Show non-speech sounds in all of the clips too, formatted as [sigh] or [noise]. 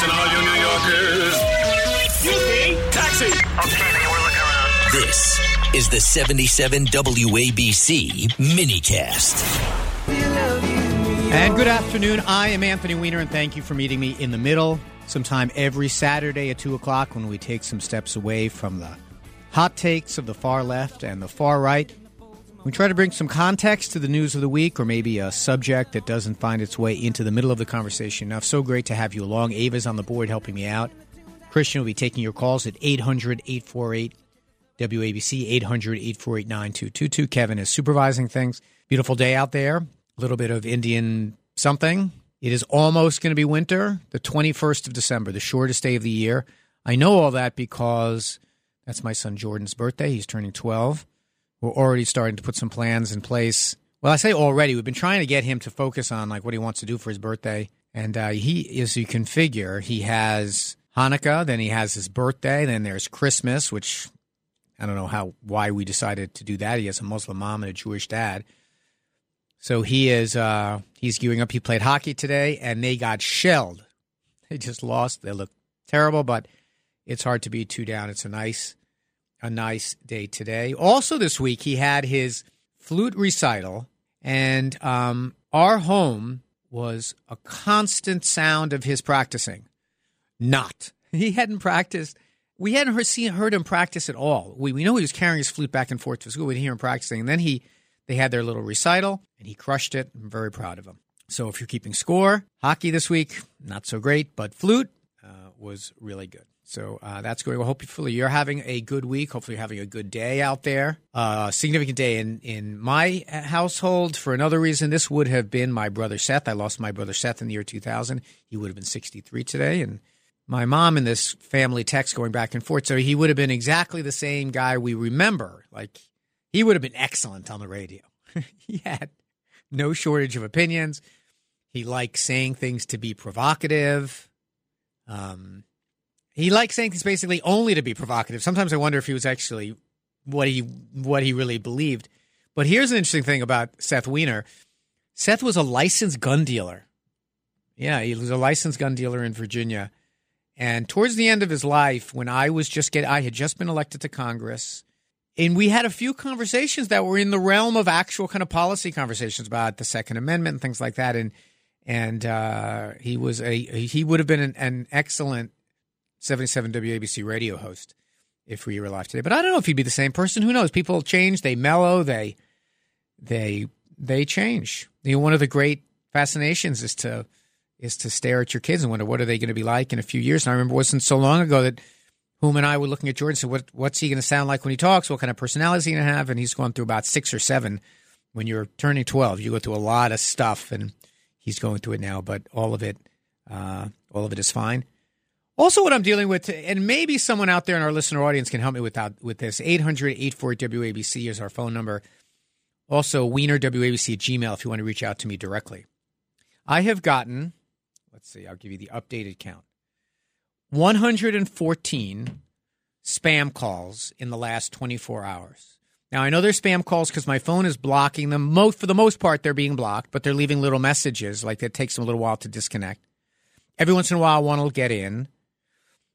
Listen, all you New Yorkers. Excuse me. Taxi. Okay, we're looking around. This is the 77 WABC minicast. And good afternoon. I am Anthony Weiner, and thank you for meeting me in the middle sometime every Saturday at 2 o'clock when we take some steps away from the hot takes of the far left and the far right. We try to bring some context to the news of the week or maybe a subject that doesn't find its way into the middle of the conversation. Now, so great to have you along. Ava's on the board helping me out. Christian will be taking your calls at 800 848 WABC, 800 848 9222. Kevin is supervising things. Beautiful day out there. A little bit of Indian something. It is almost going to be winter, the 21st of December, the shortest day of the year. I know all that because that's my son Jordan's birthday. He's turning 12 we're already starting to put some plans in place. Well, I say already. We've been trying to get him to focus on like what he wants to do for his birthday, and uh, he, as you can figure, he has Hanukkah, then he has his birthday, then there's Christmas, which I don't know how why we decided to do that. He has a Muslim mom and a Jewish dad, so he is uh, he's gearing up. He played hockey today, and they got shelled. They just lost. They look terrible, but it's hard to be too down. It's a nice a nice day today. Also, this week, he had his flute recital, and um, our home was a constant sound of his practicing. Not. He hadn't practiced. We hadn't heard, seen, heard him practice at all. We, we know he was carrying his flute back and forth to school. We didn't hear him practicing. And then he, they had their little recital, and he crushed it. I'm very proud of him. So if you're keeping score, hockey this week, not so great, but flute uh, was really good. So uh, that's going well. Hopefully, you're having a good week. Hopefully, you're having a good day out there. Uh, significant day in, in my household. For another reason, this would have been my brother Seth. I lost my brother Seth in the year 2000. He would have been 63 today. And my mom in this family text going back and forth. So he would have been exactly the same guy we remember. Like, he would have been excellent on the radio. [laughs] he had no shortage of opinions. He liked saying things to be provocative. Um, he likes saying things basically only to be provocative. Sometimes I wonder if he was actually what he what he really believed. But here's an interesting thing about Seth Weiner. Seth was a licensed gun dealer. Yeah, he was a licensed gun dealer in Virginia. And towards the end of his life, when I was just get I had just been elected to Congress, and we had a few conversations that were in the realm of actual kind of policy conversations about the Second Amendment and things like that. And and uh, he was a he would have been an, an excellent 77 WABC radio host if we were alive today. But I don't know if he'd be the same person. Who knows? People change, they mellow, they they they change. You know, one of the great fascinations is to is to stare at your kids and wonder what are they going to be like in a few years. And I remember it wasn't so long ago that Huma and I were looking at Jordan and said, what, what's he going to sound like when he talks? What kind of personality is he going to have? And he's gone through about six or seven. When you're turning 12, you go through a lot of stuff, and he's going through it now, but all of it, uh, all of it is fine. Also, what I'm dealing with, and maybe someone out there in our listener audience can help me with that, with this 800 WABC is our phone number. Also, Weiner WABC Gmail if you want to reach out to me directly. I have gotten, let's see, I'll give you the updated count 114 spam calls in the last 24 hours. Now, I know they're spam calls because my phone is blocking them. Most, for the most part, they're being blocked, but they're leaving little messages. Like it takes them a little while to disconnect. Every once in a while, one will get in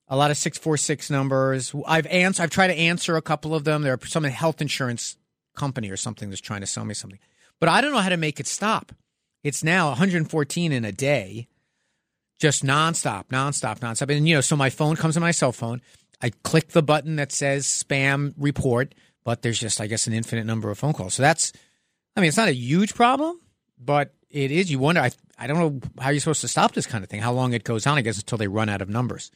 a lot of 646 numbers. I've answered, I've tried to answer a couple of them. There are some health insurance company or something that's trying to sell me something. But I don't know how to make it stop. It's now 114 in a day, just nonstop, nonstop, nonstop. And, you know, so my phone comes on my cell phone. I click the button that says spam report, but there's just, I guess, an infinite number of phone calls. So that's, I mean, it's not a huge problem, but it is. You wonder, I, I don't know how you're supposed to stop this kind of thing, how long it goes on, I guess, until they run out of numbers.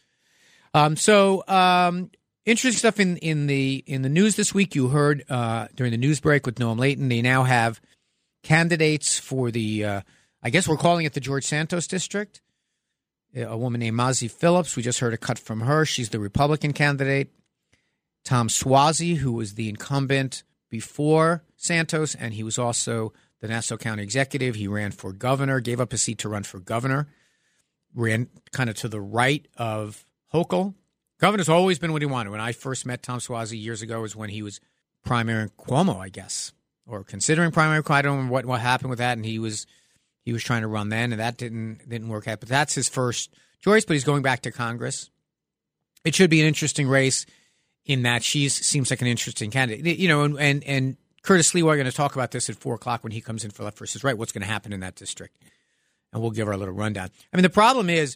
Um, so um, interesting stuff in, in the in the news this week. You heard uh, during the news break with Noam Laden. They now have candidates for the. Uh, I guess we're calling it the George Santos district. a woman named Mazi Pilip. We just heard a cut from her. She's the Republican candidate. Tom Suozzi, who was the incumbent before Santos, and he was also the Nassau County executive. He ran for governor, gave up his seat to run for governor, ran kind of to the right of Hochul. Governor's always been what he wanted. When I first met Tom Suozzi years ago, was when he was primary Cuomo, I guess, or considering primary. I don't know what, what happened with that, and he was he was trying to run then, and that didn't didn't work out. But that's his first choice. But he's going back to Congress. It should be an interesting race in that she seems like an interesting candidate. You know, and and, and Curtis Sliwa, we're going to talk about this at four o'clock when he comes in for left versus right. What's going to happen in that district, and we'll give our little rundown. I mean, the problem is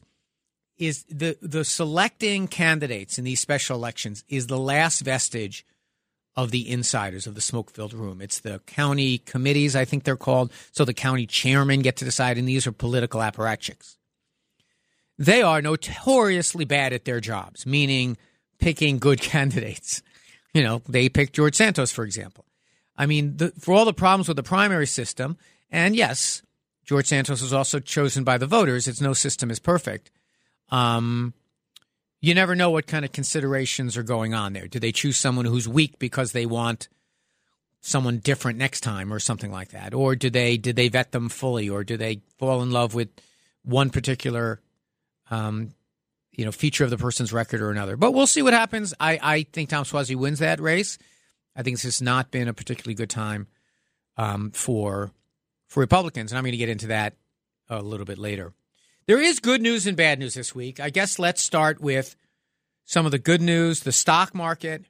is the the selecting candidates in these special elections is the last vestige of the insiders of the smoke filled room. It's the county committees, I think they're called. So the county chairman get to decide, and these are political apparatchiks. They are notoriously bad at their jobs, meaning picking good [laughs] candidates. You know, they picked George Santos, for example. I mean, the, for all the problems with the primary system, and yes, George Santos was also chosen by the voters. It's no system is perfect. Um, you never know what kind of considerations are going on there. Do they choose someone who's weak because they want someone different next time or something like that? Or do they did they vet them fully or do they fall in love with one particular um, you know, feature of the person's record or another? But we'll see what happens. I, I think Tom Suozzi wins that race. I think this has not been a particularly good time um, for for Republicans, and I'm going to get into that a little bit later. There is good news and bad news this week. I guess let's start with some of the good news. The stock market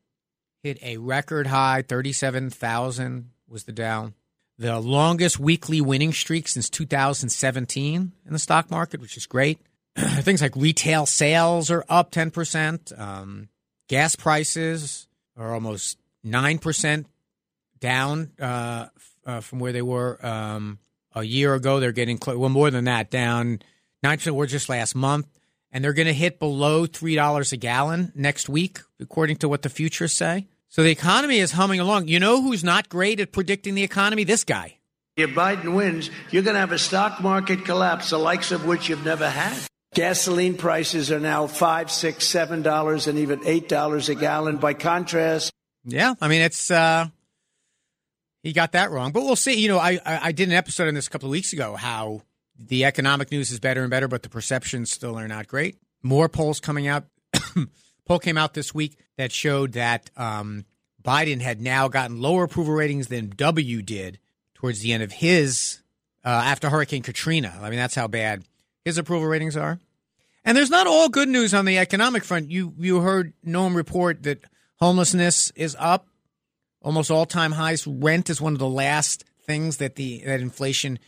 hit a record high, 37,000 was the down. The longest weekly winning streak since 2017 in the stock market, which is great. [clears throat] Things like retail sales are up 10%. Um, gas prices are almost 9% down uh, uh, from where they were um, a year ago. They're getting, cl- well, more than that, down 9% were just last month. And they're going to hit below $3 a gallon next week, according to what the futures say. So the economy is humming along. You know who's not great at predicting the economy? This guy. If Biden wins, you're going to have a stock market collapse, the likes of which you've never had. Gasoline prices are now five, six, seven dollars, and even eight dollars a gallon. By contrast, yeah, I mean it's uh, he got that wrong, but we'll see. You know, I I did an episode on this a couple of weeks ago how the economic news is better and better, but the perceptions still are not great. More polls coming out. [coughs] Poll came out this week that showed that um, Biden had now gotten lower approval ratings than W did towards the end of his uh, after Hurricane Katrina. I mean, that's how bad his approval ratings are. And there's not all good news on the economic front. You you heard Noam report that homelessness is up, almost all time highs. Rent is one of the last things that the that inflation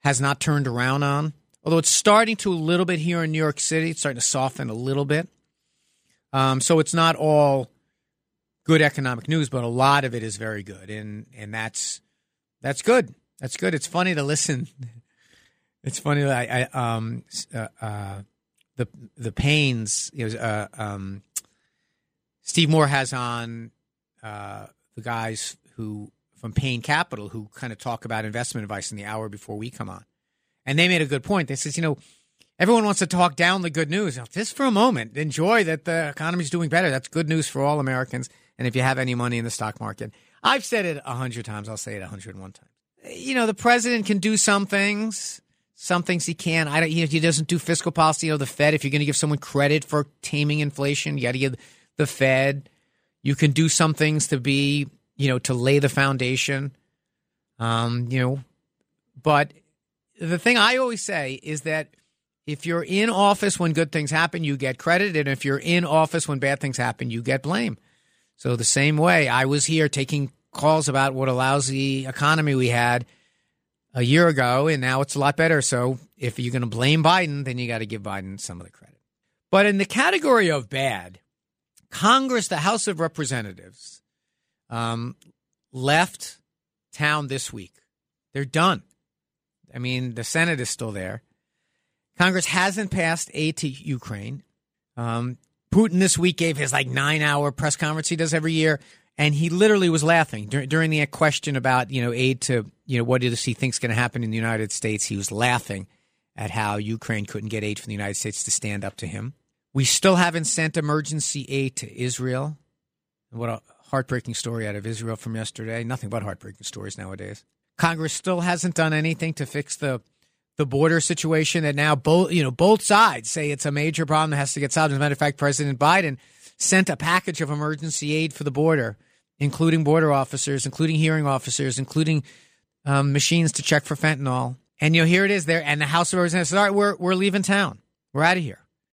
has not turned around on. Although it's starting to a little bit here in New York City, it's starting to soften a little bit. Um, so it's not all good economic news, but a lot of it is very good, and and that's that's good. That's good. It's funny to listen. [laughs] It's funny that I, I um uh, uh, the the pains you know uh, um Steve Moore has on uh, the guys who from Payne Capital who kind of talk about investment advice in the hour before we come on. And they made a good point. They says, you know, everyone wants to talk down the good news. Now, just for a moment, enjoy that the economy's doing better. That's good news for all Americans. And if you have any money in the stock market, I've said it a hundred times. I'll say it a hundred and one times. You know, the president can do some things. Some things he can. I don't. he doesn't do fiscal policy. You know, the Fed. If you're going to give someone credit for taming inflation, you got to give the Fed. You can do some things to be you know, to lay the foundation. Um, you know, but the thing I always say is that if you're in office when good things happen, you get credit, and if you're in office when bad things happen, you get blame. So the same way, I was here taking calls about what a lousy economy we had a year ago, and now it's a lot better. So if you're going to blame Biden, then you got to give Biden some of the credit. But in the category of bad, Congress, the House of Representatives, um, left town this week. They're done. I mean, the Senate is still there. Congress hasn't passed aid to Ukraine. Um, Putin this week gave his like nine hour press conference he does every year, and he literally was laughing Dur- during the question about you know aid to you know what does he think's going to happen in the United States. He was laughing at how Ukraine couldn't get aid from the United States to stand up to him. We still haven't sent emergency aid to Israel. What heartbreaking story out of Israel from yesterday. Nothing but heartbreaking stories nowadays. Congress still hasn't done anything to fix the the border situation and now both you know both sides say it's a major problem that has to get solved. As a matter of fact, President Biden sent a package of emergency aid for the border, including border officers, including hearing officers, including um, machines to check for fentanyl. And you know, here it is there, and the House of Representatives "All right, we're we're leaving town. We're out of here."